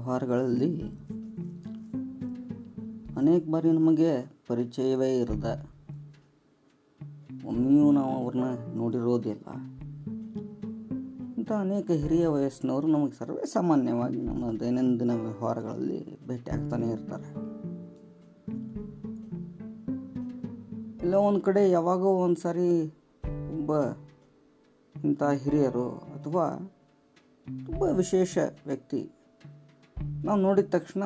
ವ್ಯವಹಾರಗಳಲ್ಲಿ ಅನೇಕ ಬಾರಿ ನಮಗೆ ಪರಿಚಯವೇ ಇರದ ಒಮ್ಮೆಯೂ ನಾವು ಅವ್ರನ್ನ ನೋಡಿರೋದಿಲ್ಲ. ಇಂಥ ಅನೇಕ ಹಿರಿಯ ವಯಸ್ಸಿನವರು ನಮಗೆ ಸರ್ವೇ ಸಾಮಾನ್ಯವಾಗಿ ನಮ್ಮ ದೈನಂದಿನ ವ್ಯವಹಾರಗಳಲ್ಲಿ ಭೇಟಿ ಆಗ್ತಾನೆ ಇರ್ತಾರೆ. ಇಲ್ಲ, ಒಂದು ಕಡೆ ಯಾವಾಗೋ ಒಂದು ಸಾರಿ ಒಬ್ಬ ಇಂಥ ಹಿರಿಯರು ಅಥವಾ ತುಂಬ ವಿಶೇಷ ವ್ಯಕ್ತಿ ನಾವು ನೋಡಿದ ತಕ್ಷಣ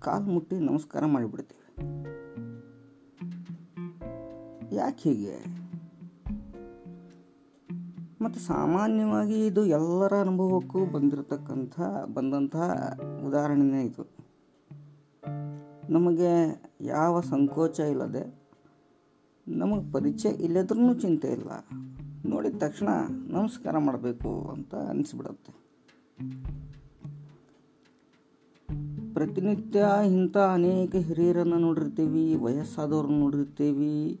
ಕಾಲು ಮುಟ್ಟಿ ನಮಸ್ಕಾರ ಮಾಡಿಬಿಡ್ತೀವಿ. ಯಾಕೆ ಹೀಗೆ? ಮತ್ತು ಸಾಮಾನ್ಯವಾಗಿ ಇದು ಎಲ್ಲರ ಅನುಭವಕ್ಕೂ ಬಂದಿರತಕ್ಕಂಥ ಬಂದಂತಹ ಉದಾಹರಣೆನೇ ಇದು. ನಮಗೆ ಯಾವ ಸಂಕೋಚ ಇಲ್ಲದೆ, ನಮಗೆ ಪರಿಚಯ ಇಲ್ಲದ್ರೂ ಚಿಂತೆ ಇಲ್ಲ. ನೋಡಿದ ತಕ್ಷಣ ನಮಸ್ಕಾರ ಮಾಡಬೇಕು ಅಂತ ಅನಿಸ್ಬಿಡುತ್ತೆ. ಪ್ರತಿನಿತ್ಯ ಇಂಥ ಅನೇಕ ಹಿರಿಯರನ್ನು ನೋಡಿರ್ತೀವಿ, ವಯಸ್ಸಾದವ್ರನ್ನ ನೋಡಿರ್ತೀವಿ.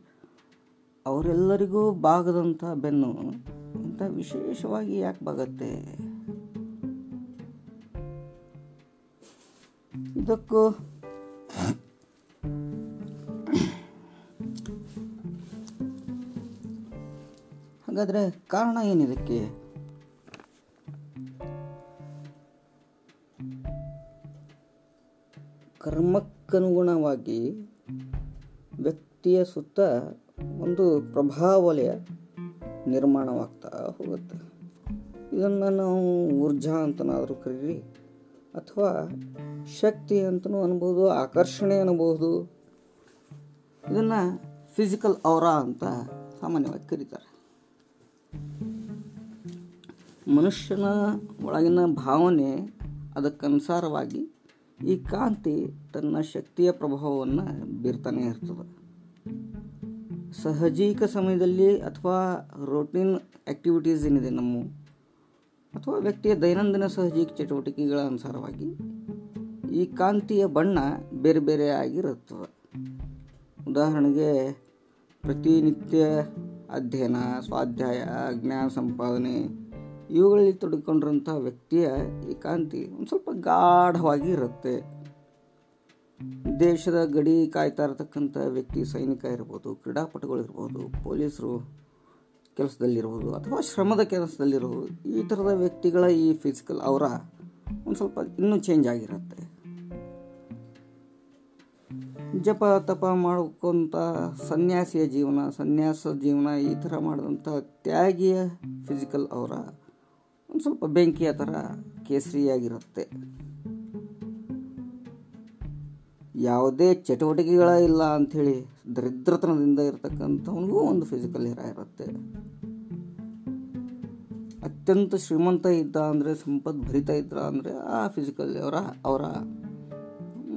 ಅವರೆಲ್ಲರಿಗೂ ಬಾಗದಂಥ ಬೆನ್ನು, ಇಂಥ ವಿಶೇಷವಾಗಿ ಯಾಕೆ ಬಾಗತ್ತೆ? ಇದಕ್ಕೂ ಹಾಗಾದರೆ ಕಾರಣ ಏನಿದಕ್ಕೆ? ಕರ್ಮಕ್ಕನುಗುಣವಾಗಿ ವ್ಯಕ್ತಿಯ ಸುತ್ತ ಒಂದು ಪ್ರಭಾವಲಯ ನಿರ್ಮಾಣವಾಗ್ತಾ ಹೋಗುತ್ತೆ. ಇದನ್ನು ನಾವು ಊರ್ಜಾ ಅಂತನಾದರೂ ಕರೀರಿ, ಅಥವಾ ಶಕ್ತಿ ಅಂತಲೂ ಅನ್ಬೋದು, ಆಕರ್ಷಣೆ ಅನ್ಬೋದು. ಇದನ್ನು ಫಿಸಿಕಲ್ ಔರ ಅಂತ ಸಾಮಾನ್ಯವಾಗಿ ಕರೀತಾರೆ. ಮನುಷ್ಯನ ಒಳಗಿನ ಭಾವನೆ ಅದಕ್ಕನುಸಾರವಾಗಿ ಈ ಕಾಂತಿ ತನ್ನ ಶಕ್ತಿಯ ಪ್ರಭಾವವನ್ನು ಬೀರ್ತಾನೆ ಇರ್ತದೆ. ಸಹಜೀಕ ಸಮಯದಲ್ಲಿ ಅಥವಾ ರೋಟೀನ್ ಆ್ಯಕ್ಟಿವಿಟೀಸ್ ಏನಿದೆ ನಮ್ಮ, ಅಥವಾ ವ್ಯಕ್ತಿಯ ದೈನಂದಿನ ಸಹಜೀಕ ಚಟುವಟಿಕೆಗಳ ಅನುಸಾರವಾಗಿ ಈ ಕಾಂತಿಯ ಬಣ್ಣ ಬೇರೆ ಬೇರೆ ಆಗಿರುತ್ತದೆ. ಉದಾಹರಣೆಗೆ ಪ್ರತಿನಿತ್ಯ ಅಧ್ಯಯನ, ಸ್ವಾಧ್ಯಾಯ, ಜ್ಞಾನ ಸಂಪಾದನೆ ಇವುಗಳಲ್ಲಿ ತೊಡಗಿಕೊಂಡಿರೋಂಥ ವ್ಯಕ್ತಿಯ ಏಕಾಂತಿ ಕಾಂತಿ ಒಂದು ಸ್ವಲ್ಪ ಗಾಢವಾಗಿ ಇರುತ್ತೆ. ದೇಶದ ಗಡಿ ಕಾಯ್ತಾ ಇರತಕ್ಕಂಥ ವ್ಯಕ್ತಿ ಸೈನಿಕ ಇರ್ಬೋದು ಕ್ರೀಡಾಪಟುಗಳಿರ್ಬೋದು ಪೊಲೀಸರು ಕೆಲಸದಲ್ಲಿರ್ಬೋದು ಅಥವಾ ಶ್ರಮದ ಕೆಲಸದಲ್ಲಿರ್ಬೋದು, ಈ ಥರದ ವ್ಯಕ್ತಿಗಳ ಈ ಫಿಸಿಕಲ್ ಅವರ ಒಂದು ಸ್ವಲ್ಪ ಇನ್ನೂ ಚೇಂಜ್ ಆಗಿರುತ್ತೆ. ಜಪ, ತಪ ಮಾಡ್ಕೊಂತ ಸನ್ಯಾಸಿಯ ಜೀವನ, ಸನ್ಯಾಸ ಜೀವನ ಈ ಥರ ಮಾಡಿದಂಥ ತ್ಯಾಗಿಯ ಫಿಸಿಕಲ್ ಅವರ ಒಂದು ಸ್ವಲ್ಪ ಬೆಂಕಿಯ ಥರ ಕೇಸರಿಯಾಗಿರುತ್ತೆ. ಯಾವುದೇ ಚಟುವಟಿಕೆಗಳ ಇಲ್ಲ ಅಂಥೇಳಿ ದರಿದ್ರತನದಿಂದ ಇರತಕ್ಕಂಥವನಿಗೂ ಒಂದು ಫಿಸಿಕಲ್ ಹೆರ ಇರುತ್ತೆ. ಅತ್ಯಂತ ಶ್ರೀಮಂತ ಇದ್ದ ಅಂದರೆ, ಸಂಪತ್ ಭರಿತ ಇದ್ದ ಅಂದರೆ ಆ ಫಿಸಿಕಲ್ ಅವರ ಅವರ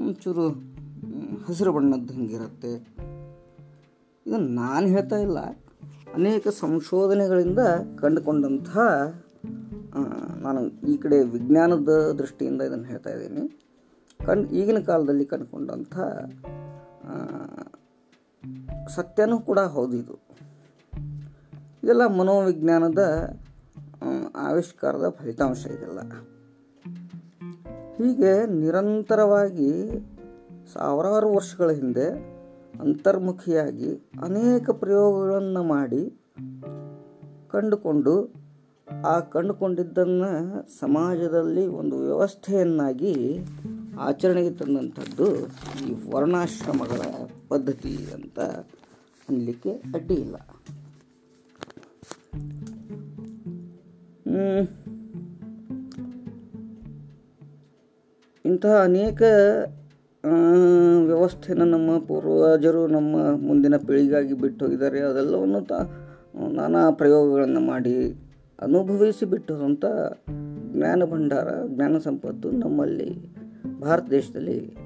ಒಂಚೂರು ಹಸಿರು ಬಣ್ಣದ್ದು ಹಂಗಿರುತ್ತೆ. ಇದನ್ನು ನಾನು ಹೇಳ್ತಾ ಇಲ್ಲ. ಅನೇಕ ಸಂಶೋಧನೆಗಳಿಂದ ಕಂಡುಕೊಂಡಂಥ ನಾನು ಈ ಕಡೆ ವಿಜ್ಞಾನದ ದೃಷ್ಟಿಯಿಂದ ಇದನ್ನು ಹೇಳ್ತಾ ಇದ್ದೀನಿ. ಕಣ್, ಈಗಿನ ಕಾಲದಲ್ಲಿ ಕಂಡುಕೊಂಡಂಥ ಸತ್ಯನೂ ಕೂಡ ಹೌದಿದು ಇದು. ಇದೆಲ್ಲ ಮನೋವಿಜ್ಞಾನದ ಆವಿಷ್ಕಾರದ ಫಲಿತಾಂಶ ಇದೆಲ್ಲ. ಹೀಗೆ ನಿರಂತರವಾಗಿ ಸಾವಿರಾರು ವರ್ಷಗಳ ಹಿಂದೆ ಅಂತರ್ಮುಖಿಯಾಗಿ ಅನೇಕ ಪ್ರಯೋಗಗಳನ್ನು ಮಾಡಿ ಕಂಡುಕೊಂಡು ಆ ಕಂಡುಕೊಂಡಿದ್ದನ್ನು ಸಮಾಜದಲ್ಲಿ ಒಂದು ವ್ಯವಸ್ಥೆಯನ್ನಾಗಿ ಆಚರಣೆಗೆ ತಂದಂಥದ್ದು ಈ ವರ್ಣಾಶ್ರಮಗಳ ಪದ್ಧತಿ ಅಂತ ಅನ್ನಲಿಕ್ಕೆ ಅಡ್ಡಿ ಇಲ್ಲ. ಇಂತಹ ಅನೇಕ ವ್ಯವಸ್ಥೆನ ನಮ್ಮ ಪೂರ್ವಜರು ನಮ್ಮ ಮುಂದಿನ ಪೀಳಿಗಾಗಿ ಬಿಟ್ಟು ಹೋಗಿದ್ದಾರೆ. ಅದೆಲ್ಲವನ್ನು ತ, ನಾನಾ ಪ್ರಯೋಗಗಳನ್ನು ಮಾಡಿ ಅನುಭವಿಸಿ ಬಿಟ್ಟದಂಥ ಜ್ಞಾನ ಭಂಡಾರ, ಜ್ಞಾನ ಸಂಪತ್ತು ನಮ್ಮಲ್ಲಿ ಭಾರತ ದೇಶದಲ್ಲಿ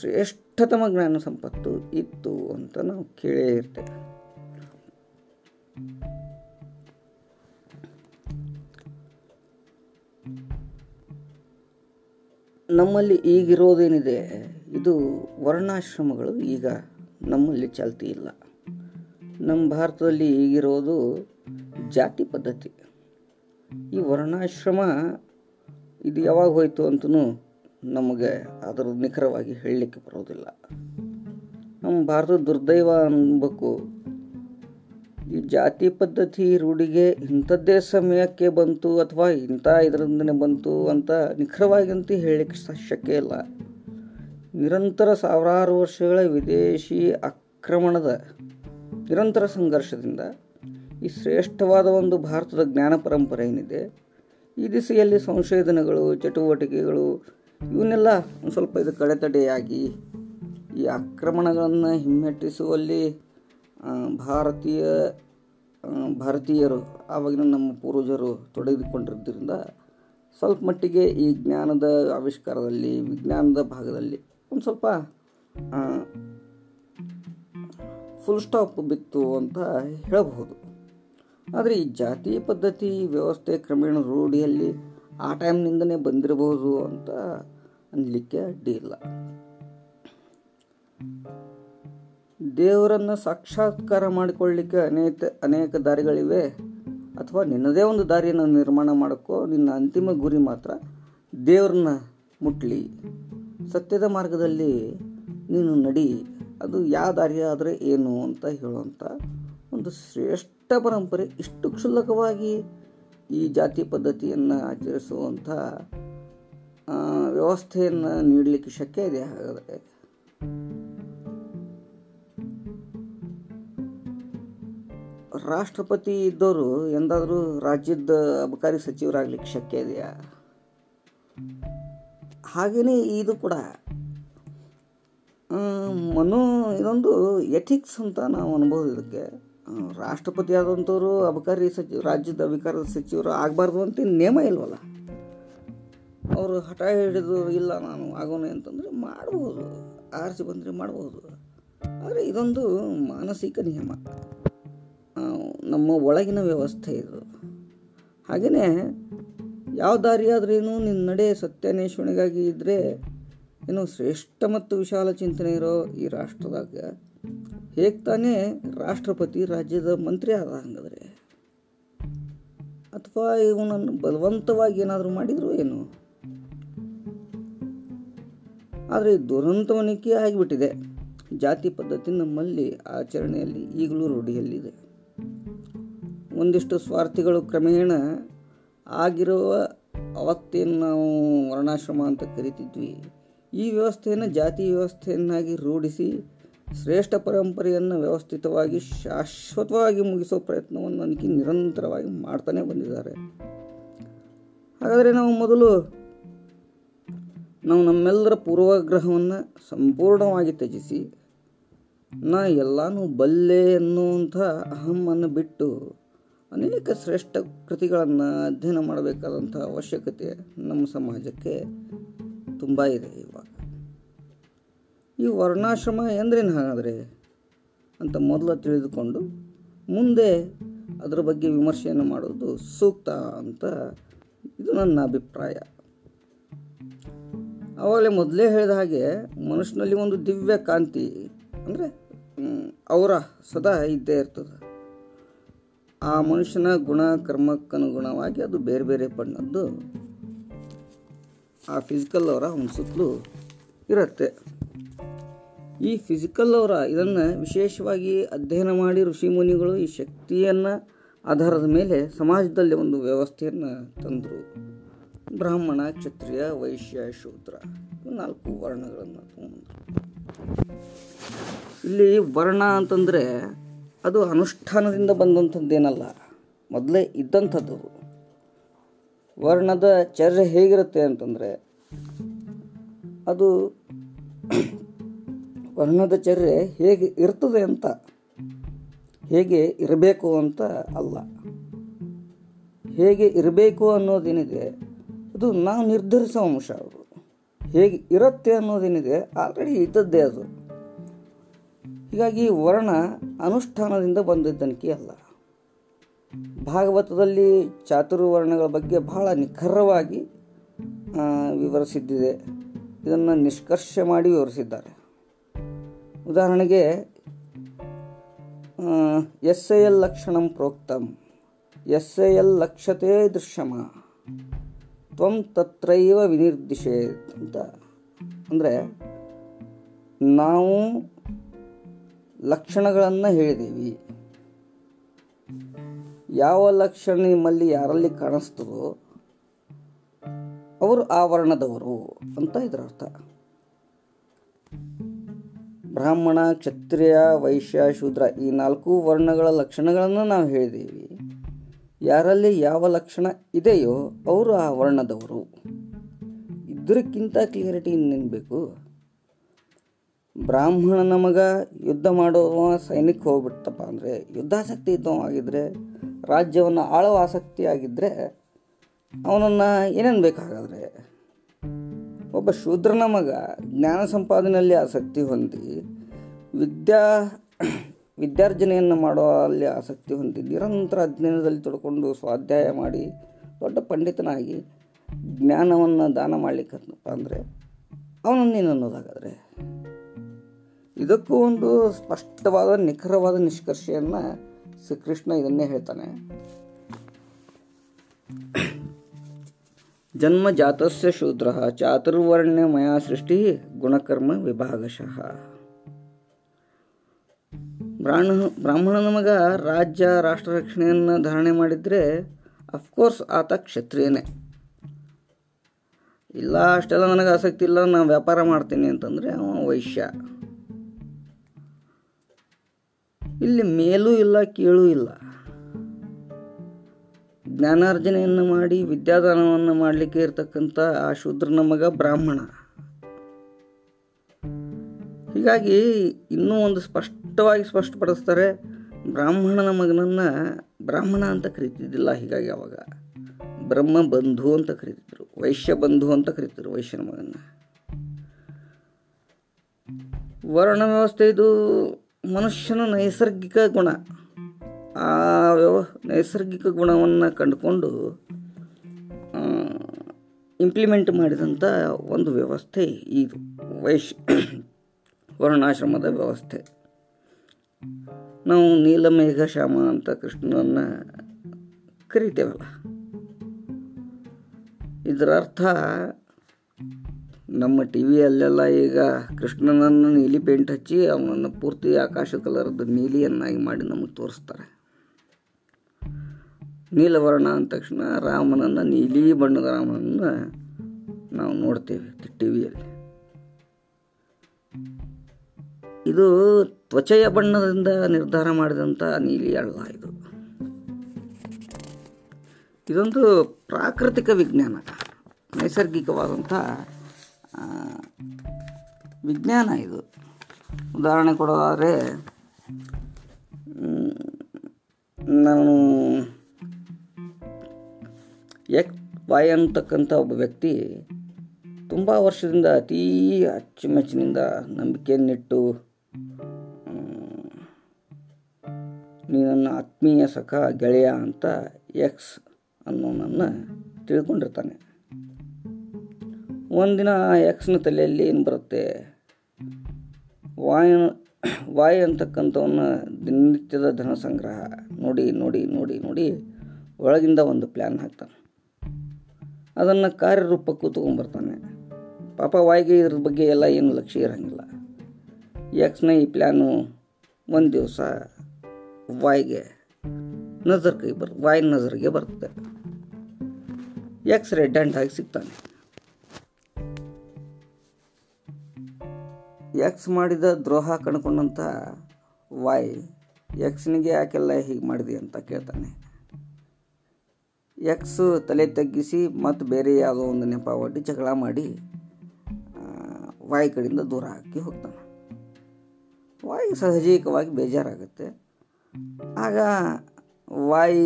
ಶ್ರೇಷ್ಠತಮ ಜ್ಞಾನ ಸಂಪತ್ತು ಇತ್ತು ಅಂತ ನಾವು ಕೇಳೇ ಇರ್ತೇವೆ. ನಮ್ಮಲ್ಲಿ ಈಗಿರೋದೇನಿದೆ, ಇದು ವರ್ಣಾಶ್ರಮಗಳು ಈಗ ನಮ್ಮಲ್ಲಿ ಚಾಲ್ತಿ ಇಲ್ಲ. ನಮ್ಮ ಭಾರತದಲ್ಲಿ ಈಗಿರೋದು ಜಾತಿ ಪದ್ಧತಿ. ಈ ವರ್ಣಾಶ್ರಮ ಇದು ಯಾವಾಗ ಹೋಯಿತು ಅಂತಲೂ ನಮಗೆ ಅದರ ನಿಖರವಾಗಿ ಹೇಳಲಿಕ್ಕೆ ಬರೋದಿಲ್ಲ ನಮ್ಮ ಭಾರತದ ದುರ್ದೈವ ಅನ್ಬೇಕು ಈ ಜಾತಿ ಪದ್ಧತಿ ರೂಢಿಗೆ ಇಂಥದ್ದೇ ಸಮಯಕ್ಕೆ ಬಂತು ಅಥವಾ ಇಂಥ ಇದರಿಂದನೇ ಬಂತು ಅಂತ ನಿಖರವಾಗಿ ಅಂತ ಹೇಳಲಿಕ್ಕೆ ಶಕ್ಯ ಇಲ್ಲ. ನಿರಂತರ ಸಾವಿರಾರು ವರ್ಷಗಳ ವಿದೇಶಿ ಆಕ್ರಮಣದ, ನಿರಂತರ ಸಂಘರ್ಷದಿಂದ ಈ ಶ್ರೇಷ್ಠವಾದ ಒಂದು ಭಾರತದ ಜ್ಞಾನ ಪರಂಪರೆ ಏನಿದೆ, ಈ ದಿಸೆಯಲ್ಲಿ ಸಂಶೋಧನೆಗಳು, ಚಟುವಟಿಕೆಗಳು, ಇವನ್ನೆಲ್ಲ ಒಂದು ಸ್ವಲ್ಪ ಇದು ಕಡೆತಡೆಯಾಗಿ ಈ ಆಕ್ರಮಣಗಳನ್ನು ಹಿಮ್ಮೆಟ್ಟಿಸುವಲ್ಲಿ ಭಾರತೀಯ ಭಾರತೀಯರು, ಆವಾಗಿನ ನಮ್ಮ ಪೂರ್ವಜರು ತೊಡಗಿಕೊಂಡಿದ್ದರಿಂದ ಸ್ವಲ್ಪ ಮಟ್ಟಿಗೆ ಈ ಜ್ಞಾನದ ಆವಿಷ್ಕಾರದಲ್ಲಿ, ವಿಜ್ಞಾನದ ಭಾಗದಲ್ಲಿ ಒಂದು ಸ್ವಲ್ಪ ಫುಲ್ ಸ್ಟಾಪ್ ಬಿತ್ತು ಅಂತ ಹೇಳಬಹುದು. ಆದರೆ ಈ ಜಾತಿ ಪದ್ಧತಿ ವ್ಯವಸ್ಥೆ ಕ್ರಮೇಣ ರೂಢಿಯಲ್ಲಿ ಆ ಟೈಮ್ನಿಂದನೇ ಬಂದಿರಬಹುದು ಅಂತ ಅನ್ಲಿಕ್ಕೆ ಅಡ್ಡಿ ಇಲ್ಲ. ದೇವರನ್ನು ಸಾಕ್ಷಾತ್ಕಾರ ಮಾಡಿಕೊಳ್ಳಿಕ್ಕೆ ಅನೇಕ ಅನೇಕ ದಾರಿಗಳಿವೆ. ಅಥವಾ ನಿನ್ನದೇ ಒಂದು ದಾರಿಯನ್ನು ನಿರ್ಮಾಣ ಮಾಡೋಕ್ಕೋ ನಿನ್ನ ಅಂತಿಮ ಗುರಿ ಮಾತ್ರ ದೇವ್ರನ್ನ ಮುಟ್ಲಿ. ಸತ್ಯದ ಮಾರ್ಗದಲ್ಲಿ ನೀನು ನಡಿ. ಅದು ಯಾವ ದಾರಿ ಆದರೆ ಏನು ಅಂತ ಹೇಳುವಂಥ ಒಂದು ಶ್ರೇಷ್ಠ ಪರಂಪರೆ ಇಷ್ಟು ಕ್ಷುಲ್ಲಕವಾಗಿ ಈ ಜಾತಿ ಪದ್ಧತಿಯನ್ನು ಆಚರಿಸುವಂಥ ವ್ಯವಸ್ಥೆಯನ್ನು ನೀಡಲಿಕ್ಕೆ ಶಕ್ಯ ಇದೆ ಹಾಗಾದರೆ. ರಾಷ್ಟ್ರಪತಿ ಇದ್ದವರು ಎಂದಾದರೂ ರಾಜ್ಯದ ಅಬಕಾರಿ ಸಚಿವರಾಗಲಿಕ್ಕೆ ಶಕ್ಯ ಇದೆಯಾ? ಹಾಗೆಯೇ ಇದು ಕೂಡ. ಮನೋ ಇದೊಂದು ಎಥಿಕ್ಸ್ ಅಂತ ನಾವು ಅನ್ಬೋದು ಇದಕ್ಕೆ. ರಾಷ್ಟ್ರಪತಿ ಆದಂಥವ್ರು ಅಬಕಾರಿ ಸಚಿವ ರಾಜ್ಯದ ಅಬಕಾರಿ ಸಚಿವರು ಆಗಬಾರ್ದು ಅಂತ ನಿಯಮ ಇಲ್ವಲ್ಲ? ಅವರು ಹಠ ಹಿಡಿದು ಇಲ್ಲ ನಾನು ಆಗೋನೆ ಅಂತಂದರೆ ಮಾಡ್ಬೋದು. ಆರಿಸಿ ಬಂದರೆ ಮಾಡ್ಬೋದು. ಆದರೆ ಇದೊಂದು ಮಾನಸಿಕ ನಿಯಮ. ನಮ್ಮ ಒಳಗಿನ ವ್ಯವಸ್ಥೆ ಇದು. ಹಾಗೆಯೇ ಯಾವ ದಾರಿಯಾದ್ರೇನು ನಿನ್ನ ನಡೆ ಸತ್ಯಾನ್ವೇಷಣೆಗಾಗಿ ಇದ್ದರೆ ಏನು ಶ್ರೇಷ್ಠ ಮತ್ತು ವಿಶಾಲ ಚಿಂತನೆ ಇರೋ ಈ ರಾಷ್ಟ್ರದಾಗ ಹೇಗೆ ತಾನೇ ರಾಷ್ಟ್ರಪತಿ, ರಾಜ್ಯದ ಮಂತ್ರಿ ಆದ ಹಂಗಾದ್ರೆ. ಅಥವಾ ಇವನನ್ನು ಬಲವಂತವಾಗಿ ಏನಾದರೂ ಮಾಡಿದ್ರು ಏನು? ಆದರೆ ದುರಂತವನಿಕೆ ಆಗಿಬಿಟ್ಟಿದೆ. ಜಾತಿ ಪದ್ಧತಿ ನಮ್ಮಲ್ಲಿ ಆಚರಣೆಯಲ್ಲಿ ಈಗಲೂ ರೂಢಿಯಲ್ಲಿದೆ. ಒಂದಿಷ್ಟು ಸ್ವಾರ್ಥಿಗಳು ಕ್ರಮೇಣ ಆಗಿರುವ ಅವತ್ತೇನು ನಾವು ವರ್ಣಾಶ್ರಮ ಅಂತ ಕರಿತಿದ್ವಿ. ಈ ವ್ಯವಸ್ಥೆಯನ್ನು ಜಾತಿ ವ್ಯವಸ್ಥೆಯನ್ನಾಗಿ ರೂಢಿಸಿ ಶ್ರೇಷ್ಠ ಪರಂಪರೆಯನ್ನು ವ್ಯವಸ್ಥಿತವಾಗಿ, ಶಾಶ್ವತವಾಗಿ ಮುಗಿಸೋ ಪ್ರಯತ್ನವನ್ನು ನನಗೆ ನಿರಂತರವಾಗಿ ಮಾಡ್ತಾನೆ ಬಂದಿದ್ದಾರೆ. ಹಾಗಾದರೆ ನಾವು ಮೊದಲು ನಾವು ನಮ್ಮೆಲ್ಲರ ಪೂರ್ವಗ್ರಹವನ್ನು ಸಂಪೂರ್ಣವಾಗಿ ತ್ಯಜಿಸಿ, ನಾ ಎಲ್ಲಾನು ಬಲ್ಲೆ ಅನ್ನುವಂಥ ಅಹಮ್ಮನ್ನು ಬಿಟ್ಟು ಅನೇಕ ಶ್ರೇಷ್ಠ ಕೃತಿಗಳನ್ನು ಅಧ್ಯಯನ ಮಾಡಬೇಕಾದಂಥ ಅವಶ್ಯಕತೆ ನಮ್ಮ ಸಮಾಜಕ್ಕೆ ತುಂಬ ಇದೆ. ಇವಾಗ ಈ ವರ್ಣಾಶ್ರಮ ಎಂದ್ರೇನು ಹಾಗಾದರೆ? ಅಂತ ಮೊದಲು ತಿಳಿದುಕೊಂಡು ಮುಂದೆ ಅದರ ಬಗ್ಗೆ ವಿಮರ್ಶೆಯನ್ನು ಮಾಡೋದು ಸೂಕ್ತ ಅಂತ ಇದು ನನ್ನ ಅಭಿಪ್ರಾಯ. ಆವಾಗಲೇ ಮೊದಲೇ ಹೇಳಿದ ಹಾಗೆ ಮನುಷ್ಯನಲ್ಲಿ ಒಂದು ದಿವ್ಯ ಕಾಂತಿ ಅಂದರೆ ಅವರ ಸದಾ ಇದ್ದೇ ಇರ್ತದೆ. ಆ ಮನುಷ್ಯನ ಗುಣ ಕರ್ಮಕ್ಕನುಗುಣವಾಗಿ ಅದು ಬೇರೆ ಬೇರೆ ಬಣ್ಣದ್ದು ಆ ಫಿಸಿಕಲ್ ಅವರ ಒಂದು ಸುತ್ತಲೂ ಇರುತ್ತೆ. ಈ ಫಿಸಿಕಲ್ ಅವರ ಇದನ್ನು ವಿಶೇಷವಾಗಿ ಅಧ್ಯಯನ ಮಾಡಿ ಋಷಿಮುನಿಗಳು ಈ ಶಕ್ತಿಯನ್ನು ಆಧಾರದ ಮೇಲೆ ಸಮಾಜದಲ್ಲಿ ಒಂದು ವ್ಯವಸ್ಥೆಯನ್ನು ತಂದರು ಬ್ರಾಹ್ಮಣ, ಕ್ಷತ್ರಿಯ, ವೈಶ್ಯ, ಶೂದ್ರ ನಾಲ್ಕು ವರ್ಣಗಳನ್ನು ತಗೊಂಡ್ರು ಇಲ್ಲಿ ವರ್ಣ ಅಂತಂದರೆ ಅದು ಅನುಷ್ಠಾನದಿಂದ ಬಂದಂಥದ್ದೇನಲ್ಲ, ಮೊದಲೇ ಇದ್ದಂಥದ್ದು. ವರ್ಣದ ಚರ್ಯ ಹೇಗಿರುತ್ತೆ ಅಂತಂದರೆ ಅದು ವರ್ಣದ ಚರ್ಯೆ ಹೇಗೆ ಇರ್ತದೆ ಅಂತ, ಹೇಗೆ ಇರಬೇಕು ಅಂತ ಅಲ್ಲ. ಹೇಗೆ ಇರಬೇಕು ಅನ್ನೋದೇನಿದೆ, ಅದು ನಾವು ನಿರ್ಧರಿಸೋ ಅಂಶ ಅದು. ಹೇಗೆ ಇರುತ್ತೆ ಅನ್ನೋದೇನಿದೆ ಆಲ್ರೆಡಿ ಇದ್ದದ್ದೇ ಅದು. ಹೀಗಾಗಿ ವರ್ಣ ಅನುಷ್ಠಾನದಿಂದ ಬಂದಿದ್ದನಿಕೆ ಅಲ್ಲ ಭಾಗವತದಲ್ಲಿ ಚಾತುರ್ವರ್ಣಗಳ ಬಗ್ಗೆ ಬಹಳ ನಿಖರವಾಗಿ ವಿವರಿಸಿದ್ದಿದೆ. ಇದನ್ನು ನಿಷ್ಕರ್ಷ ಮಾಡಿ ವಿವರಿಸಿದ್ದಾರೆ. ಉದಾಹರಣೆಗೆ ಎಸ್ ಎ ಎಲ್ ಲಕ್ಷಣಂ ಪ್ರೋಕ್ತಂ ಎಸ್ ಎ ಎಲ್ ಲಕ್ಷತೆ ದೃಶ್ಯಮ, ತ್ವಂ ತತ್ರೈವ ವಿನಿರ್ದಿಶೇತ್ ಅಂತ. ಅಂದರೆ, ನಾವು ಲಕ್ಷಣಗಳನ್ನು ಹೇಳಿದ್ದೀವಿ ಯಾವ ಲಕ್ಷಣ ನಿಮ್ಮಲ್ಲಿ ಯಾರಲ್ಲಿ ಕಾಣಿಸ್ತದೋ, ಅವರು ಆ ವರ್ಣದವರು ಅಂತ ಇದರ ಅರ್ಥ ಬ್ರಾಹ್ಮಣ, ಕ್ಷತ್ರಿಯ, ವೈಶ್ಯ, ಶೂದ್ರ ಈ ನಾಲ್ಕು ವರ್ಣಗಳ ಲಕ್ಷಣಗಳನ್ನು ನಾವು ಹೇಳಿದ್ದೀವಿ. ಯಾರಲ್ಲಿ ಯಾವ ಲಕ್ಷಣ ಇದೆಯೋ ಅವರು ಆ ವರ್ಣದವರು. ಇದ್ರಕ್ಕಿಂತ ಕ್ಲಿಯರಿಟಿ ಇನ್ನೇನು ಬೇಕು ಬ್ರಾಹ್ಮಣನ ಮಗ ಯುದ್ಧ ಮಾಡೋ ಸೈನಿಕ ಹೋಗ್ಬಿಡ್ತಪ್ಪ ಅಂದರೆ ಯುದ್ಧಾಸಕ್ತಿ ಇದ್ದವಾಗಿದ್ದರೆ ರಾಜ್ಯವನ್ನು ಆಳುವ ಆಸಕ್ತಿ ಆಗಿದ್ದರೆ ಅವನನ್ನು ಏನೇನು ಬೇಕಾಗಾದ್ರೆ ಒಬ್ಬ ಶೂದ್ರನ ಮಗ ಜ್ಞಾನ ಸಂಪಾದನೆಯಲ್ಲಿ ಆಸಕ್ತಿ ಹೊಂದಿ ವಿದ್ಯಾ ವಿದ್ಯಾರ್ಜನೆಯನ್ನು ಮಾಡುವಲ್ಲಿ ಆಸಕ್ತಿ ಹೊಂದಿ ನಿರಂತರ ಅಧ್ಯಯನದಲ್ಲಿ ತೊಡ್ಕೊಂಡು ಸ್ವಾಧ್ಯಾಯ ಮಾಡಿ ದೊಡ್ಡ ಪಂಡಿತನಾಗಿ ಜ್ಞಾನವನ್ನು ದಾನ ಮಾಡಲಿಕ್ಕಂತಪ್ಪ ಅಂದರೆ ಅವನನ್ನೇನು ಅನ್ನೋದಾಗಾದರೆ. ಇದಕ್ಕೂ ಒಂದು ಸ್ಪಷ್ಟವಾದ ನಿಖರವಾದ ನಿಷ್ಕರ್ಷೆಯನ್ನು ಶ್ರೀಕೃಷ್ಣ ಇದನ್ನೇ ಹೇಳ್ತಾನೆ. ಜನ್ಮ ಜಾತಸ್ಯ ಶೂದ್ರ ಚಾತುರ್ವರ್ಣ್ಯ ಮಯಾ ಸೃಷ್ಟಿ ಗುಣಕರ್ಮ ವಿಭಾಗಶಃ ಬ್ರಾಹ್ಮಣ ಬ್ರಾಹ್ಮಣ ನಮಗ ರಾಜ್ಯ ರಾಷ್ಟ್ರ ರಕ್ಷಣೆಯನ್ನು ಧಾರಣೆ ಮಾಡಿದರೆ ಅಫ್ಕೋರ್ಸ್ ಆತ ಕ್ಷತ್ರಿಯನೇ. ಇಲ್ಲ, ಅಷ್ಟೆಲ್ಲ ನನಗೆ ಆಸಕ್ತಿ ಇಲ್ಲ ನಾನು ವ್ಯಾಪಾರ ಮಾಡ್ತೀನಿ ಅಂತಂದರೆ ಅವ ವೈಶ್ಯ. ಇಲ್ಲಿ ಮೇಲೂ ಇಲ್ಲ, ಕೀಳೂ ಇಲ್ಲ. ಜ್ಞಾನಾರ್ಜನೆಯನ್ನು ಮಾಡಿ ವಿದ್ಯಾದಾನವನ್ನು ಮಾಡಲಿಕ್ಕೆ ಇರತಕ್ಕಂಥ ಆ ಶೂದ್ರನ ಮಗ ಬ್ರಾಹ್ಮಣ. ಹೀಗಾಗಿ ಇನ್ನೂ ಒಂದು ಸ್ಪಷ್ಟವಾಗಿ ಸ್ಪಷ್ಟಪಡಿಸ್ತಾರೆ, ಬ್ರಾಹ್ಮಣನ ಮಗನನ್ನು ಬ್ರಾಹ್ಮಣ ಅಂತ ಕರೀತಿದ್ದಿಲ್ಲ ಹೀಗಾಗಿ ಅವಾಗ. ಬ್ರಹ್ಮ ಬಂಧು ಅಂತ ಕರೀತಿದ್ರು, ವೈಶ್ಯ ಬಂಧು ಅಂತ ಕರೀತಿದ್ರು ವೈಶ್ಯನ ಮಗನ ವರ್ಣ ವ್ಯವಸ್ಥೆ ಇದು ಮನುಷ್ಯನ ನೈಸರ್ಗಿಕ ಗುಣ. ಆ ವ್ಯವ ನೈಸರ್ಗಿಕ ಗುಣವನ್ನು ಕಂಡುಕೊಂಡು ಇಂಪ್ಲಿಮೆಂಟ್ ಮಾಡಿದಂಥ ಒಂದು ವ್ಯವಸ್ಥೆ ಇದು. ವೈಶ್, ವರ್ಣಾಶ್ರಮದ ವ್ಯವಸ್ಥೆ. ನಾವು ನೀಲಮೇಘ ಶ್ಯಾಮ ಅಂತ ಕೃಷ್ಣನನ್ನು ಕರಿತೇವಲ್ಲ. ಇದರ ಅರ್ಥ, ನಮ್ಮ ಟಿ ವಿಯಲ್ಲೆಲ್ಲ ಈಗ ಕೃಷ್ಣನನ್ನು ನೀಲಿ ಪೇಂಟ್ ಹಚ್ಚಿ ಅವನನ್ನು ಪೂರ್ತಿ ಆಕಾಶ ಕಲರ್ದು ನೀಲಿಯನ್ನಾಗಿ ಮಾಡಿ ನಮಗೆ ತೋರಿಸ್ತಾರೆ. ನೀಲವರ್ಣ ಅಂದ ತಕ್ಷಣ ರಾಮನನ್ನು, ನೀಲಿ ಬಣ್ಣದ ರಾಮನನ್ನು ನಾವು ನೋಡ್ತೇವೆ ಟಿ ವಿಯಲ್ಲಿ ಇದು ತ್ವಚೆಯ ಬಣ್ಣದಿಂದ ನಿರ್ಧಾರ ಮಾಡಿದಂಥ ನೀಲಿ ಅಲ್ಲ ಇದು. ಇದೊಂದು ಪ್ರಾಕೃತಿಕ ವಿಜ್ಞಾನ ನೈಸರ್ಗಿಕವಾದಂಥ ವಿಜ್ಞಾನ ಇದು. ಉದಾಹರಣೆ ಕೊಡೋದಾದರೆ ನಾನು ಎಕ್ ವಾಯ್ ಅಂತಕ್ಕಂಥ ಒಬ್ಬ ವ್ಯಕ್ತಿ ತುಂಬ ವರ್ಷದಿಂದ ಅತೀ ಅಚ್ಚುಮೆಚ್ಚಿನಿಂದ ನಂಬಿಕೆಯನ್ನಿಟ್ಟು ನೀ ನನ್ನ ಆತ್ಮೀಯ ಸಖ, ಗೆಳೆಯ ಅಂತ ಎಕ್ಸ್ ಅನ್ನೋನನ್ನು ತಿಳ್ಕೊಂಡಿರ್ತಾನೆ. ಒಂದಿನ ಎಕ್ಸ್ನ ತಲೆಯಲ್ಲಿ ಏನು ಬರುತ್ತೆ? ವಾಯ್ ವಾಯ್ ಅಂತಕ್ಕಂಥವನ್ನ ದಿನನಿತ್ಯದ ಧನ ಸಂಗ್ರಹ ನೋಡಿ ನೋಡಿ ನೋಡಿ ನೋಡಿ ಒಳಗಿಂದ ಒಂದು ಪ್ಲ್ಯಾನ್ ಹಾಕ್ತಾನೆ. ಅದನ್ನು ಕಾರ್ಯರೂಪಕ್ಕೂ ತೊಗೊಂಬರ್ತಾನೆ ಪಾಪ ವಾಯ್ಗೆ ಇದ್ರ ಬಗ್ಗೆ ಎಲ್ಲ ಏನು ಲಕ್ಷ್ಯ ಇರೋಂಗಿಲ್ಲ. ಯಾಕ್ಸ್ನ ಈ ಪ್ಲ್ಯಾನು ಒಂದು ದಿವಸ ವಾಯ್ಗೆ ನಜರ್ ಕೈ ಬರ್, ವಾಯ್ ನಜರ್ಗೆ ಬರ್ತದೆ ಎಕ್ಸ್ ರೆಡ್ ಆಗಿ ಸಿಗ್ತಾನೆ. ಎಕ್ಸ್ ಮಾಡಿದ ದ್ರೋಹ ಕಣ್ಕೊಂಡಂಥ ವಾಯ್ ಎಕ್ಸ್ನಿಗೆ ಯಾಕೆಲ್ಲ ಹೀಗೆ ಮಾಡಿದೆ ಅಂತ ಕೇಳ್ತಾನೆ. ಎಕ್ಸ್ ತಲೆ ತಗ್ಗಿಸಿ ಮತ್ತು ಬೇರೆ ಯಾವುದೋ ಒಂದು ನೆಪ ಒಡ್ಡಿ ಜಗಳ ಮಾಡಿ ವಾಯು ಕಡೆಯಿಂದ ದೂರ ಹಾಕಿ ಹೋಗ್ತಾನೆ. ವಾಯ್ ಸಹಜಿಕವಾಗಿ ಬೇಜಾರಾಗುತ್ತೆ. ಆಗ ವಾಯ್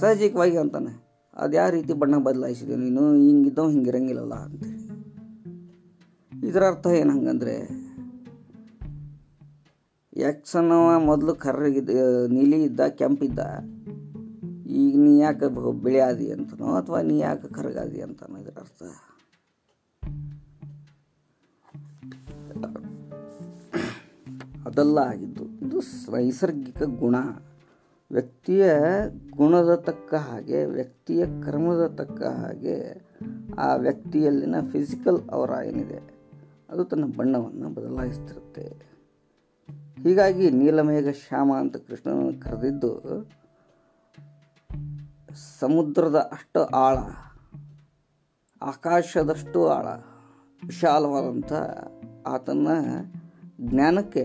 ಸಹಜಿಕವಾಗಿ ಅಂತಾನೆ, ಅದು ಯಾವ ರೀತಿ ಬಣ್ಣ ಬದಲಾಯಿಸಿದೆ ನೀನು? ಹಿಂಗಿದ್ದವ ಹಿಂಗಿರಂಗಿಲ್ಲಲ್ಲ ಅಂತೇಳಿ. ಇದರ ಅರ್ಥ ಏನು ಹಂಗಂದ್ರೆ ಎಕ್ಸ್ ಅನ್ನೋ ಮೊದಲು ಕರ್ರಗಿದ್ದ, ನೀಲಿ ಇದ್ದ, ಕೆಂಪಿದ್ದ ಈಗ ನೀ ಯಾಕೆ ಬ- ಬಿಳಿ ಅಂತನೋ ಅಥವಾ ನೀ ಯಾಕೆ ಕರಗಾದಿ ಅಂತನೋ ಇದರ ಅರ್ಥ. ಅದೆಲ್ಲ ಆಗಿದ್ದು. ಇದು ನೈಸರ್ಗಿಕ ಗುಣ. ವ್ಯಕ್ತಿಯ ಗುಣದ ತಕ್ಕ ಹಾಗೆ, ವ್ಯಕ್ತಿಯ ಕರ್ಮದ ತಕ್ಕ ಹಾಗೆ ಆ ವ್ಯಕ್ತಿಯಲ್ಲಿನ ಫಿಸಿಕಲ್ ಅವರ ಏನಿದೆ, ಅದು ತನ್ನ ಬಣ್ಣವನ್ನು ಬದಲಾಯಿಸ್ತಿರುತ್ತೆ. ಹೀಗಾಗಿ ನೀಲಮೇಘ ಶ್ಯಾಮ ಅಂತ ಕೃಷ್ಣನನ್ನು ಕರೆದಿದ್ದು ಸಮುದ್ರದ ಅಷ್ಟು ಆಳ, ಆಕಾಶದಷ್ಟು ಆಳ, ವಿಶಾಲವಾದಂಥ ಆತನ ಜ್ಞಾನಕ್ಕೆ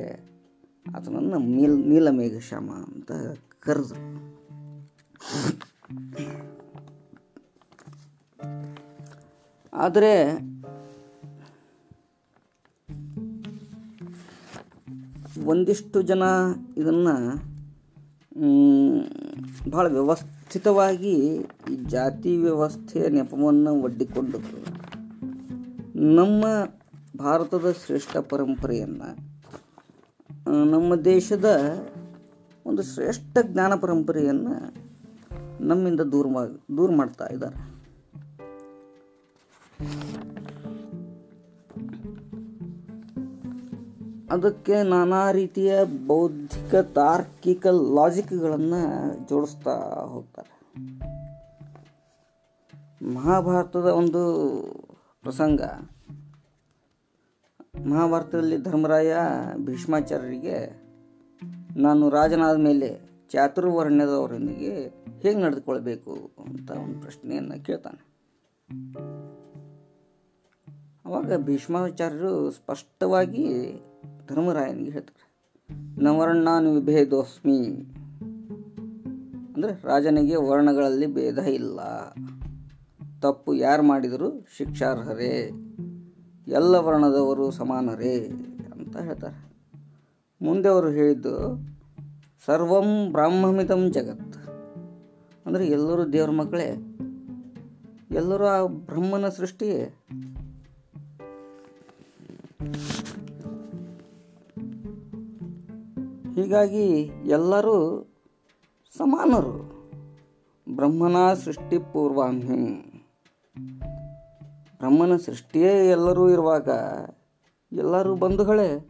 ಆತನನ್ನು ನೀಲ್ ನೀಲಮೇಘ ಶ್ಯಾಮ ಅಂತ ಕರೆದ್ರು. ಆದರೆ ಒಂದಿಷ್ಟು ಜನ ಇದನ್ನು ಭಾಳ ವ್ಯವಸ್ಥಿತವಾಗಿ ಈ ಜಾತಿ ವ್ಯವಸ್ಥೆಯ ನೆಪವನ್ನು ಒಡ್ಡಿಕೊಂಡು ನಮ್ಮ ಭಾರತದ ಶ್ರೇಷ್ಠ ಪರಂಪರೆಯನ್ನು ನಮ್ಮ ದೇಶದ ಒಂದು ಶ್ರೇಷ್ಠ ಜ್ಞಾನ ಪರಂಪರೆಯನ್ನು ನಮ್ಮಿಂದ ದೂರ ದೂರ ಮಾಡ್ತಾ ಇದ್ದಾರೆ. ಅದಕ್ಕೆ ನಾನಾ ರೀತಿಯ ಬೌದ್ಧಿಕ, ತಾರ್ಕಿಕ ಲಾಜಿಕ್ಗಳನ್ನು ಜೋಡಿಸ್ತಾ ಹೋಗ್ತಾರೆ. ಮಹಾಭಾರತದ ಒಂದು ಪ್ರಸಂಗ. ಮಹಾಭಾರತದಲ್ಲಿ ಧರ್ಮರಾಯ ಭೀಷ್ಮಾಚಾರ್ಯರಿಗೆ ನಾನು ರಾಜನಾದ ಮೇಲೆ ಚಾತುರ್ವರ್ಣ್ಯದವರೊಂದಿಗೆ ಹೇಗೆ ನಡೆದುಕೊಳ್ಬೇಕು ಅಂತ ಒಂದು ಪ್ರಶ್ನೆಯನ್ನು ಕೇಳ್ತಾನೆ. ಅವಾಗ ಭೀಷ್ಮಾಚಾರ್ಯರು ಸ್ಪಷ್ಟವಾಗಿ ಧರ್ಮರಾಯನಿಗೆ ಹೇಳ್ತಾರೆ ನವರ್ಣಾನ್ ವಿಭೇದೋಸ್ಮಿ. ಅಂದರೆ ರಾಜನಿಗೆ ವರ್ಣಗಳಲ್ಲಿ ಭೇದ ಇಲ್ಲ. ತಪ್ಪು ಯಾರು ಮಾಡಿದರೂ ಶಿಕ್ಷಾರ್ಹರೇ, ಎಲ್ಲ ವರ್ಣದವರು ಸಮಾನರೇ ಅಂತ ಹೇಳ್ತಾರೆ. ಮುಂದೆ ಅವರು ಹೇಳಿದ್ದು, ಸರ್ವಂ ಬ್ರಾಹ್ಮಮಿತಂ ಜಗತ್. ಅಂದರೆ ಎಲ್ಲರೂ ದೇವ್ರ ಮಕ್ಕಳೇ, ಎಲ್ಲರೂ ಆ ಬ್ರಹ್ಮನ ಸೃಷ್ಟಿಯೇ. ಹೀಗಾಗಿ ಎಲ್ಲರೂ ಸಮಾನರು. ಬ್ರಹ್ಮನ ಸೃಷ್ಟಿ ಪೂರ್ವಾಹ್ನಿಂ ಬ್ರಹ್ಮನ ಸೃಷ್ಟಿಯೇ ಎಲ್ಲರೂ ಇರುವಾಗ ಎಲ್ಲರೂ ಬಂಧುಗಳೇ.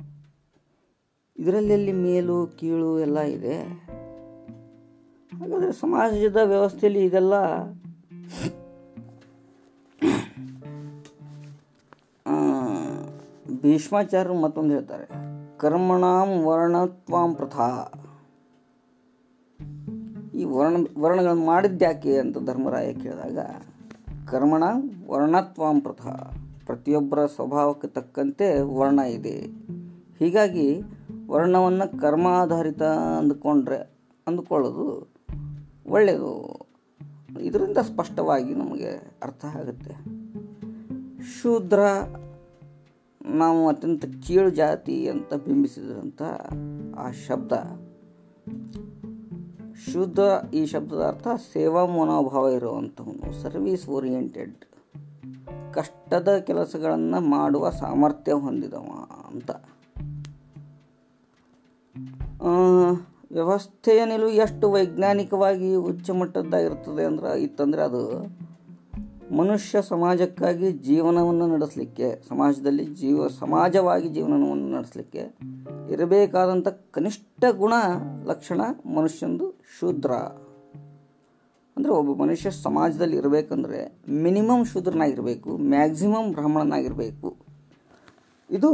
ಇದರಲ್ಲಿ ಮೇಲು, ಕೀಳು ಎಲ್ಲ ಇದೆ. ಹಾಗಾದರೆ ಸಮಾಜದ ವ್ಯವಸ್ಥೆಯಲ್ಲಿ ಇದೆಲ್ಲ ಭೀಷ್ಮಾಚಾರ್ಯರು ಮತ್ತೊಂದು ಹೇಳ್ತಾರೆ. ಕರ್ಮಣಾಂ ವರ್ಣತ್ವಾಂ ಪ್ರಥಾ. ಈ ವರ್ಣ, ವರ್ಣಗಳನ್ನು ಮಾಡಿದ್ಯಾಕೆ ಅಂತ ಧರ್ಮರಾಯ ಕೇಳಿದಾಗ, ಕರ್ಮಣ ವರ್ಣತ್ವಾಂ ಪ್ರಥಾ. ಪ್ರತಿಯೊಬ್ಬರ ಸ್ವಭಾವಕ್ಕೆ ತಕ್ಕಂತೆ ವರ್ಣ ಇದೆ. ಹೀಗಾಗಿ ವರ್ಣವನ್ನು ಕರ್ಮಾಧಾರಿತ ಅಂದುಕೊಂಡ್ರೆ, ಅಂದುಕೊಳ್ಳೋದು ಒಳ್ಳೆಯದು. ಇದರಿಂದ ಸ್ಪಷ್ಟವಾಗಿ ನಮಗೆ ಅರ್ಥ ಆಗುತ್ತೆ. ಶೂದ್ರ ನಾವು ಅತ್ಯಂತ ಕೀಳು ಜಾತಿ ಅಂತ ಬಿಂಬಿಸಿದಂಥ ಆ ಶಬ್ದ. ಶುದ್ಧ ಈ ಶಬ್ದದ ಅರ್ಥ ಸೇವಾ ಮನೋಭಾವ ಇರುವಂಥವನು ಸರ್ವೀಸ್ ಓರಿಯೆಂಟೆಡ್ ಕಷ್ಟದ ಕೆಲಸಗಳನ್ನು ಮಾಡುವ ಸಾಮರ್ಥ್ಯ ಹೊಂದಿದವ ಅಂತ. ವ್ಯವಸ್ಥೆಯ ನಿಲುವು ಎಷ್ಟು ವೈಜ್ಞಾನಿಕವಾಗಿ ಉಚ್ಚ ಮಟ್ಟದ್ದಾಗಿರ್ತದೆ ಅಂದ್ರೆ ಇತ್ತಂದರೆ ಅದು. ಮನುಷ್ಯ ಸಮಾಜಕ್ಕಾಗಿ ಜೀವನವನ್ನು ನಡೆಸಲಿಕ್ಕೆ, ಸಮಾಜದಲ್ಲಿ ಜೀವ, ಸಮಾಜವಾಗಿ ಜೀವನವನ್ನು ನಡೆಸಲಿಕ್ಕೆ ಇರಬೇಕಾದಂಥ ಕನಿಷ್ಠ ಗುಣ, ಲಕ್ಷಣ ಮನುಷ್ಯಂದು ಶೂದ್ರ. ಅಂದರೆ ಒಬ್ಬ ಮನುಷ್ಯ ಸಮಾಜದಲ್ಲಿ ಇರಬೇಕಂದ್ರೆ ಮಿನಿಮಮ್ ಶೂದ್ರನಾಗಿರಬೇಕು, ಮ್ಯಾಕ್ಸಿಮಮ್ ಬ್ರಾಹ್ಮಣನಾಗಿರಬೇಕು. ಇದು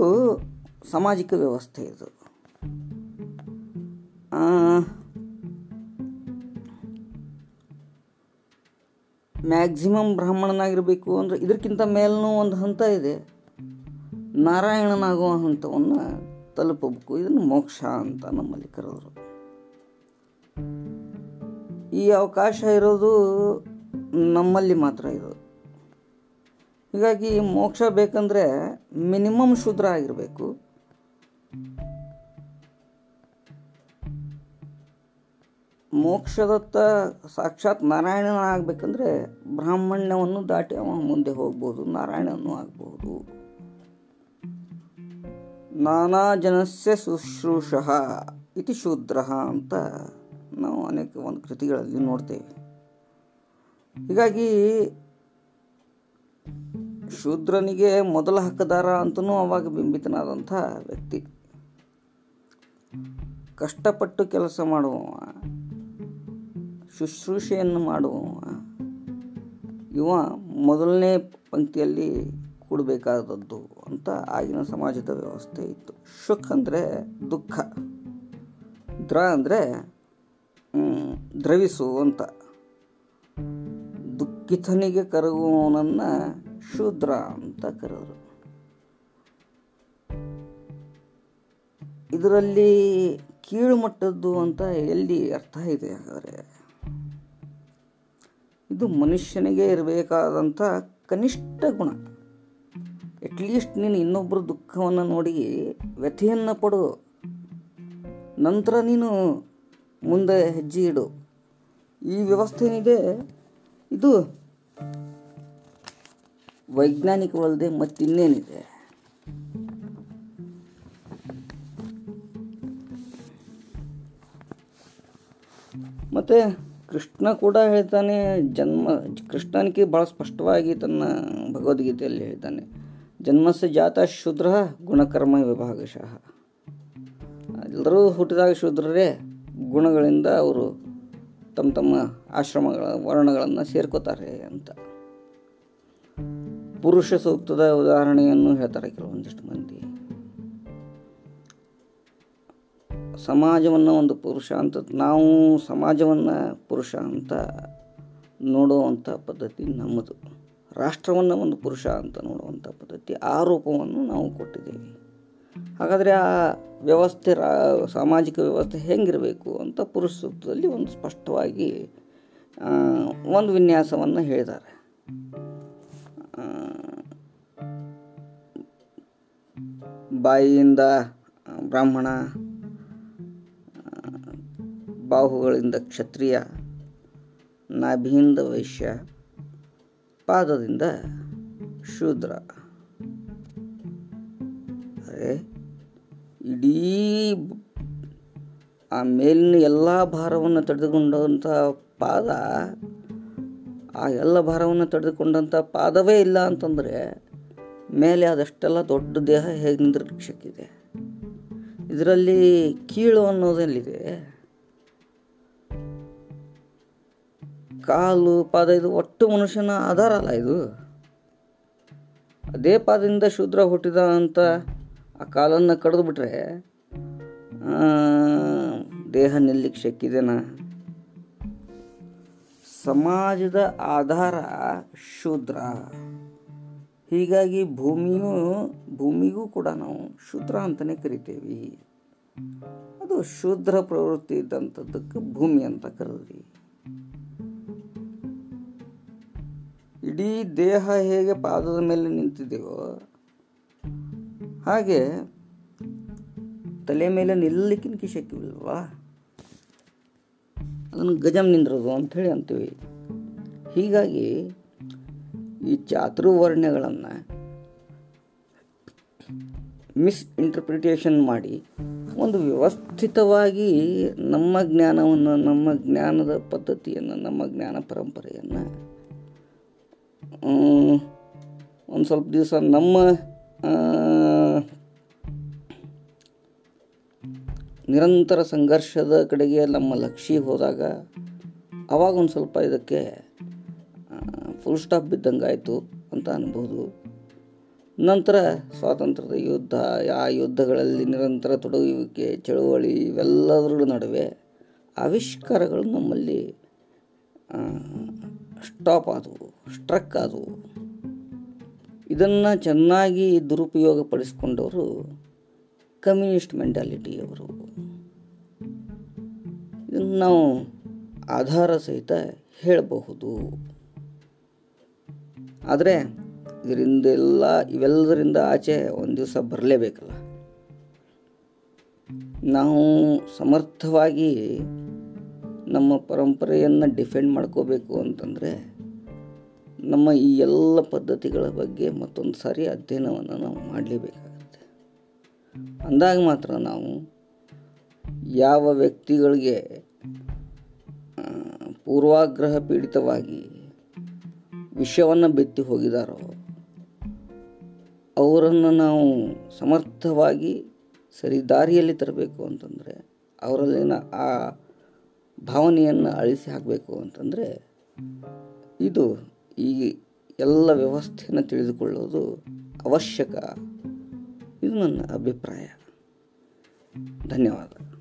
ಸಾಮಾಜಿಕ ವ್ಯವಸ್ಥೆ ಇದು. ಮ್ಯಾಕ್ಸಿಮಮ್ ಬ್ರಾಹ್ಮಣನಾಗಿರಬೇಕು ಅಂದರೆ ಇದಕ್ಕಿಂತ ಮೇಲೂ ಒಂದು ಹಂತ ಇದೆ. ನಾರಾಯಣನಾಗುವ ಹಂತವನ್ನು ತಲುಪಬೇಕು. ಇದನ್ನು ಮೋಕ್ಷ ಅಂತ ನಮ್ಮಲ್ಲಿ ಕರೆದರು. ಈ ಅವಕಾಶ ಇರೋದು ನಮ್ಮಲ್ಲಿ ಮಾತ್ರ ಇದು. ಹೀಗಾಗಿ ಮೋಕ್ಷ ಬೇಕಂದರೆ ಮಿನಿಮಮ್ ಶೂದ್ರ ಆಗಿರಬೇಕು. ಮೋಕ್ಷದತ್ತ ಸಾಕ್ಷಾತ್ ನಾರಾಯಣನ ಆಗ್ಬೇಕಂದ್ರೆ ಬ್ರಾಹ್ಮಣ್ಯವನ್ನು ದಾಟಿ ಅವ ಮುಂದೆ ಹೋಗ್ಬೋದು, ನಾರಾಯಣನೂ ಆಗ್ಬೋದು. ನಾನಾ ಜನಸ್ಯ ಶುಶ್ರೂಷಃ ಇತಿ ಶೂದ್ರ ಅಂತ ನಾವು ಅನೇಕ ಒಂದು ಕೃತಿಗಳಲ್ಲಿ ನೋಡ್ತೇವೆ. ಹೀಗಾಗಿ ಶೂದ್ರನಿಗೆ ಮೊದಲ ಹಕ್ಕದಾರ ಅಂತನೂ ಅವಾಗ ಬಿಂಬಿತನಾದಂಥ ವ್ಯಕ್ತಿ. ಕಷ್ಟಪಟ್ಟು ಕೆಲಸ ಮಾಡುವವ. ಶುಶ್ರೂಷೆಯನ್ನು ಮಾಡುವ ಇವ ಮೊದಲನೇ ಪಂಕ್ತಿಯಲ್ಲಿ ಕೂಡಬೇಕಾದದ್ದು ಅಂತ ಆಗಿನ ಸಮಾಜದ ವ್ಯವಸ್ಥೆ ಇತ್ತು. ಶುಕ್ ಅಂದರೆ ದುಃಖ. ದ್ರ ಅಂದರೆ ದ್ರವಿಸು ಅಂತ. ದುಃಖಿತನಿಗೆ ಕರಗುವವನನ್ನು ಶೂದ್ರ ಅಂತ ಕರೆದರು. ಇದರಲ್ಲಿ ಕೀಳುಮಟ್ಟದ್ದು ಅಂತ ಎಲ್ಲಿ ಅರ್ಥ ಇದೆ ಹಾಗಾದರೆ? ಇದು ಮನುಷ್ಯನಿಗೆ ಇರಬೇಕಾದಂಥ ಕನಿಷ್ಠ ಗುಣ. ಅಟ್ಲೀಸ್ಟ್ ನೀನು ಇನ್ನೊಬ್ಬರ ದುಃಖವನ್ನು ನೋಡಿ ವ್ಯಥೆಯನ್ನು ಪಡು. ನಂತರ ನೀನು ಮುಂದೆ ಹೆಜ್ಜೆ ಇಡು. ಈ ವ್ಯವಸ್ಥೆ ಏನಿದೆ ಇದು ವೈಜ್ಞಾನಿಕವಲ್ಲದೆ ಮತ್ತಿನ್ನೇನಿದೆ. ಮತ್ತು ಕೃಷ್ಣ ಕೂಡ ಹೇಳ್ತಾನೆ, ಜನ್ಮ ಕೃಷ್ಣನಿಗೆ ಭಾಳ ಸ್ಪಷ್ಟವಾಗಿ ತನ್ನ ಭಗವದ್ಗೀತೆಯಲ್ಲಿ ಹೇಳ್ತಾನೆ, ಜನ್ಮಸ್ಯ ಜಾತ ಶೂದ್ರ ಗುಣಕರ್ಮ ವಿಭಾಗಶಃ. ಎಲ್ಲರೂ ಹುಟ್ಟಿದಾಗ ಶೂದ್ರರೇ, ಗುಣಗಳಿಂದ ಅವರು ತಮ್ಮ ತಮ್ಮ ಆಶ್ರಮಗಳ ವರ್ಣಗಳನ್ನು ಸೇರ್ಕೋತಾರೆ ಅಂತ. ಪುರುಷ ಸೂಕ್ತದ ಉದಾಹರಣೆಯನ್ನು ಹೇಳ್ತಾರೆ ಕೆಲವೊಂದಿಷ್ಟು ಮಂದಿ. ಸಮಾಜವನ್ನು ಒಂದು ಪುರುಷ ಅಂತ, ನಾವು ಸಮಾಜವನ್ನು ಪುರುಷ ಅಂತ ನೋಡುವಂಥ ಪದ್ಧತಿ ನಮ್ಮದು. ರಾಷ್ಟ್ರವನ್ನು ಒಂದು ಪುರುಷ ಅಂತ ನೋಡುವಂಥ ಪದ್ಧತಿ, ಆ ರೂಪವನ್ನು ನಾವು ಕೊಟ್ಟಿದ್ದೇವೆ. ಹಾಗಾದರೆ ಆ ವ್ಯವಸ್ಥೆ, ರಾ, ಸಾಮಾಜಿಕ ವ್ಯವಸ್ಥೆ ಹೆಂಗಿರಬೇಕು ಅಂತ ಪುರುಷ ಒಂದು ಸ್ಪಷ್ಟವಾಗಿ ಒಂದು ವಿನ್ಯಾಸವನ್ನು ಹೇಳಿದ್ದಾರೆ. ಬಾಯಿಯಿಂದ ಬ್ರಾಹ್ಮಣ ಬಾಹುಗಳಿಂದ ಕ್ಷತ್ರಿಯ ನಾಭಿಯಿಂದ ವೈಶ್ಯ ಪಾದದಿಂದ ಶೂದ್ರ. ಅರೆ, ಇಡೀ ಆ ಮೇಲಿನ ಎಲ್ಲ ಭಾರವನ್ನು ತಡೆದುಕೊಂಡಂಥ ಪಾದ, ಆ ಎಲ್ಲ ಭಾರವನ್ನು ತಡೆದುಕೊಂಡಂಥ ಪಾದವೇ ಇಲ್ಲ ಅಂತಂದರೆ ಮೇಲೆ ಅದಷ್ಟೆಲ್ಲ ದೊಡ್ಡ ದೇಹ ಹೇಗೆ ನಿಂದಿರ್ಲಿಕ್ಕಿದೆ ಇದರಲ್ಲಿ ಕೀಳು ಅನ್ನೋದೆಲ್ಲಿದೆ ಕಾಲು ಪಾದ ಇದು ಒಟ್ಟು ಮನುಷ್ಯನ ಆಧಾರ ಅಲ್ಲ ಇದು. ಅದೇ ಪಾದದಿಂದ ಶೂದ್ರ ಹುಟ್ಟಿದ ಅಂತ ಆ ಕಾಲನ್ನು ಕಡಿದು ಬಿಟ್ರೆ ದೇಹ ನಿಲ್ಲಿಕ್ಕೆ ಶಕ್ಕಿದೆನಾ ಸಮಾಜದ ಆಧಾರ ಶೂದ್ರ. ಹೀಗಾಗಿ ಭೂಮಿಯು, ಭೂಮಿಗೂ ಕೂಡ ನಾವು ಶೂದ್ರ ಅಂತಲೇ ಕರಿತೇವೆ. ಅದು ಶೂದ್ರ ಪ್ರವೃತ್ತಿ ಇದ್ದಂಥದ್ದಕ್ಕೆ ಭೂಮಿ ಅಂತ ಕರೆದ್ರಿ. ಇಡೀ ದೇಹ ಹೇಗೆ ಪಾದದ ಮೇಲೆ ನಿಂತಿದೆಯೋ ಹಾಗೆ ತಲೆ ಮೇಲೆ ನಿಲ್ಲಲಿಕ್ಕಿನ ಶಕ್ಯವಿಲ್ವಾ ಅದನ್ನು ಗಜಂ ನಿಂದ್ರದು ಅಂಥೇಳಿ ಅಂತೀವಿ. ಹೀಗಾಗಿ ಈ ಚಾತುರ್ವರ್ಣ್ಯಗಳನ್ನು ಮಿಸ್ ಇಂಟರ್ಪ್ರಿಟೇಷನ್ ಮಾಡಿ ಒಂದು ವ್ಯವಸ್ಥಿತವಾಗಿ ನಮ್ಮ ಜ್ಞಾನವನ್ನು, ನಮ್ಮ ಜ್ಞಾನದ ಪದ್ಧತಿಯನ್ನು, ನಮ್ಮ ಜ್ಞಾನ ಪರಂಪರೆಯನ್ನು ಒಂದು ಸ್ವಲ್ಪ ದಿವಸ ನಮ್ಮ ನಿರಂತರ ಸಂಘರ್ಷದ ಕಡೆಗೆ ನಮ್ಮ ಲಕ್ಷ್ಯ ಹೋದಾಗ ಅವಾಗ ಒಂದು ಸ್ವಲ್ಪ ಇದಕ್ಕೆ ಫುಲ್ ಸ್ಟಾಪ್ ಬಿದ್ದಂಗೆ ಆಯಿತು ಅಂತ ಅನ್ಬೋದು. ನಂತರ ಸ್ವಾತಂತ್ರ್ಯದ ಯುದ್ಧ, ಆ ಯುದ್ಧಗಳಲ್ಲಿ ನಿರಂತರ ತೊಡಗುವಿಕೆ, ಚಳುವಳಿ ಇವೆಲ್ಲದರ ನಡುವೆ ಆವಿಷ್ಕಾರಗಳು ನಮ್ಮಲ್ಲಿ ಸ್ಟಾಪ್ ಆದವು. ಸ್ಟ್ರಕ್ ಅದು. ಇದನ್ನು ಚೆನ್ನಾಗಿ ದುರುಪಯೋಗ ಪಡಿಸ್ಕೊಂಡವರು ಕಮ್ಯುನಿಸ್ಟ್ ಮೆಂಟಾಲಿಟಿಯವರು. ಇದನ್ನು ನಾವು ಆಧಾರ ಸಹಿತ ಹೇಳಬಹುದು. ಆದರೆ ಇದರಿಂದೆಲ್ಲ, ಇವೆಲ್ಲದರಿಂದ ಆಚೆ ಒಂದು ದಿವಸ ಬರಲೇಬೇಕಲ್ಲ. ನಾವು ಸಮರ್ಥವಾಗಿ ನಮ್ಮ ಪರಂಪರೆಯನ್ನು ಡಿಫೆಂಡ್ ಮಾಡ್ಕೋಬೇಕು ಅಂತಂದರೆ ನಮ್ಮ ಈ ಎಲ್ಲ ಪದ್ಧತಿಗಳ ಬಗ್ಗೆ ಮತ್ತೊಂದು ಸಾರಿ ಅಧ್ಯಯನವನ್ನು ನಾವು ಮಾಡಲೇಬೇಕಾಗುತ್ತೆ. ಅಂದಾಗ ಮಾತ್ರ ನಾವು ಯಾವ ವ್ಯಕ್ತಿಗಳಿಗೆ ಪೂರ್ವಾಗ್ರಹ ಪೀಡಿತವಾಗಿ ವಿಷಯವನ್ನು ಬಿತ್ತಿ ಹೋಗಿದಾರೋ, ಅವರನ್ನು ನಾವು ಸಮರ್ಥವಾಗಿ ಸರಿ ದಾರಿಯಲ್ಲಿ ತರಬೇಕು ಅಂತಂದರೆ, ಅವರಲ್ಲಿನ ಆ ಭಾವನೆಯನ್ನು ಅಳಿಸಿ ಹಾಕಬೇಕು ಅಂತಂದರೆ, ಇದು ಈ ಎಲ್ಲ ವ್ಯವಸ್ಥೆಯನ್ನು ತಿಳಿದುಕೊಳ್ಳೋದು ಅವಶ್ಯಕ. ಇದು ನನ್ನ ಅಭಿಪ್ರಾಯ. ಧನ್ಯವಾದ.